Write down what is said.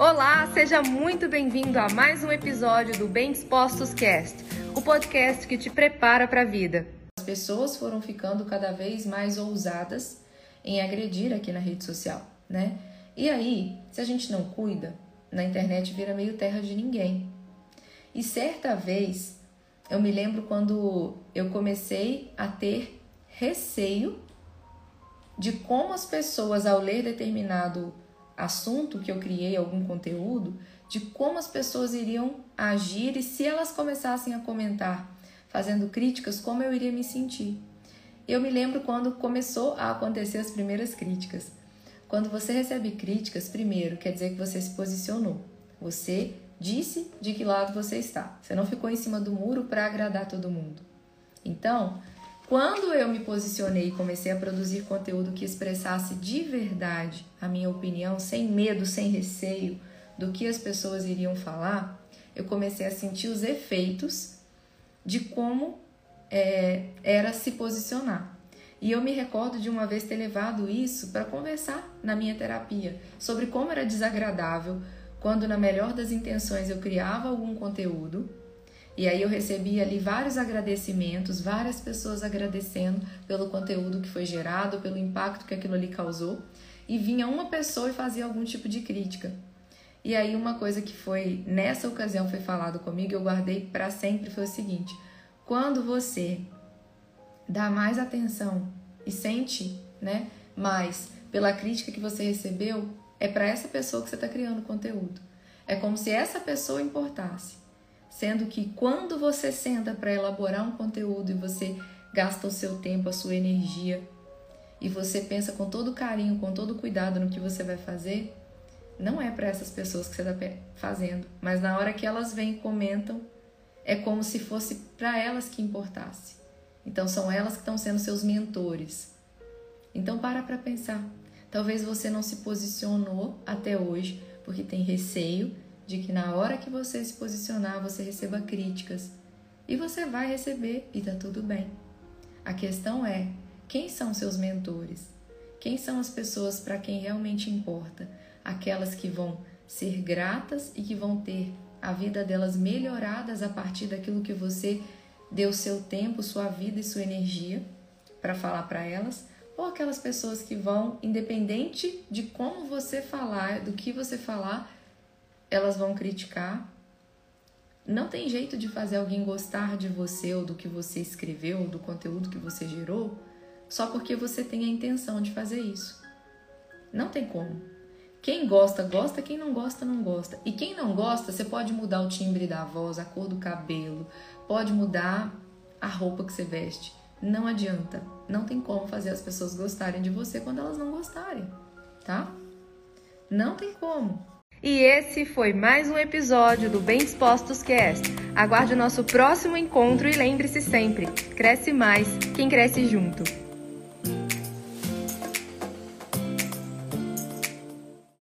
Olá, seja muito bem-vindo a mais um episódio do Bem Dispostos Cast, o podcast que te prepara para a vida. As pessoas foram ficando cada vez mais ousadas em agredir aqui na rede social, né? E aí, se a gente não cuida, na internet vira meio terra de ninguém. E certa vez, eu me lembro quando eu comecei a ter receio de como as pessoas, ao ler determinado assunto que eu criei, algum conteúdo, de como as pessoas iriam agir e se elas começassem a comentar, fazendo críticas, como eu iria me sentir. Eu me lembro quando começou a acontecer as primeiras críticas. Quando você recebe críticas, primeiro quer dizer que você se posicionou. Você disse de que lado você está. Você não ficou em cima do muro para agradar todo mundo. Então, quando eu me posicionei e comecei a produzir conteúdo que expressasse de verdade a minha opinião, sem medo, sem receio do que as pessoas iriam falar, eu comecei a sentir os efeitos de como é, era se posicionar. E eu me recordo de uma vez ter levado isso para conversar na minha terapia sobre como era desagradável quando, na melhor das intenções, eu criava algum conteúdo e aí eu recebi ali vários agradecimentos, várias pessoas agradecendo pelo conteúdo que foi gerado, pelo impacto que aquilo ali causou. E vinha uma pessoa e fazia algum tipo de crítica. E aí uma coisa que foi nessa ocasião foi falado comigo, eu guardei para sempre foi o seguinte: quando você dá mais atenção e sente, né, mais pela crítica que você recebeu, é para essa pessoa que você está criando conteúdo. É como se essa pessoa importasse. Sendo que quando você senta para elaborar um conteúdo e você gasta o seu tempo, a sua energia, e você pensa com todo carinho, com todo cuidado no que você vai fazer, não é para essas pessoas que você está fazendo, mas na hora que elas vêm e comentam, é como se fosse para elas que importasse. Então são elas que estão sendo seus mentores. Então para para pensar. Talvez você não se posicionou até hoje porque tem receio de que na hora que você se posicionar, você receba críticas. E você vai receber e tá tudo bem. A questão é: quem são seus mentores? Quem são as pessoas para quem realmente importa? Aquelas que vão ser gratas e que vão ter a vida delas melhoradas a partir daquilo que você deu seu tempo, sua vida e sua energia para falar para elas, ou aquelas pessoas que vão, independente de como você falar, do que você falar, elas vão criticar. Não tem jeito de fazer alguém gostar de você ou do que você escreveu, ou do conteúdo que você gerou, só porque você tem a intenção de fazer isso. Não tem como. Quem gosta, gosta, quem não gosta, não gosta. E quem não gosta, você pode mudar o timbre da voz, a cor do cabelo, pode mudar a roupa que você veste. Não adianta. Não tem como fazer as pessoas gostarem de você quando elas não gostarem, tá? Não tem como. E esse foi mais um episódio do Bem Dispostos Cast. Aguarde o nosso próximo encontro e lembre-se sempre: cresce mais quem cresce junto.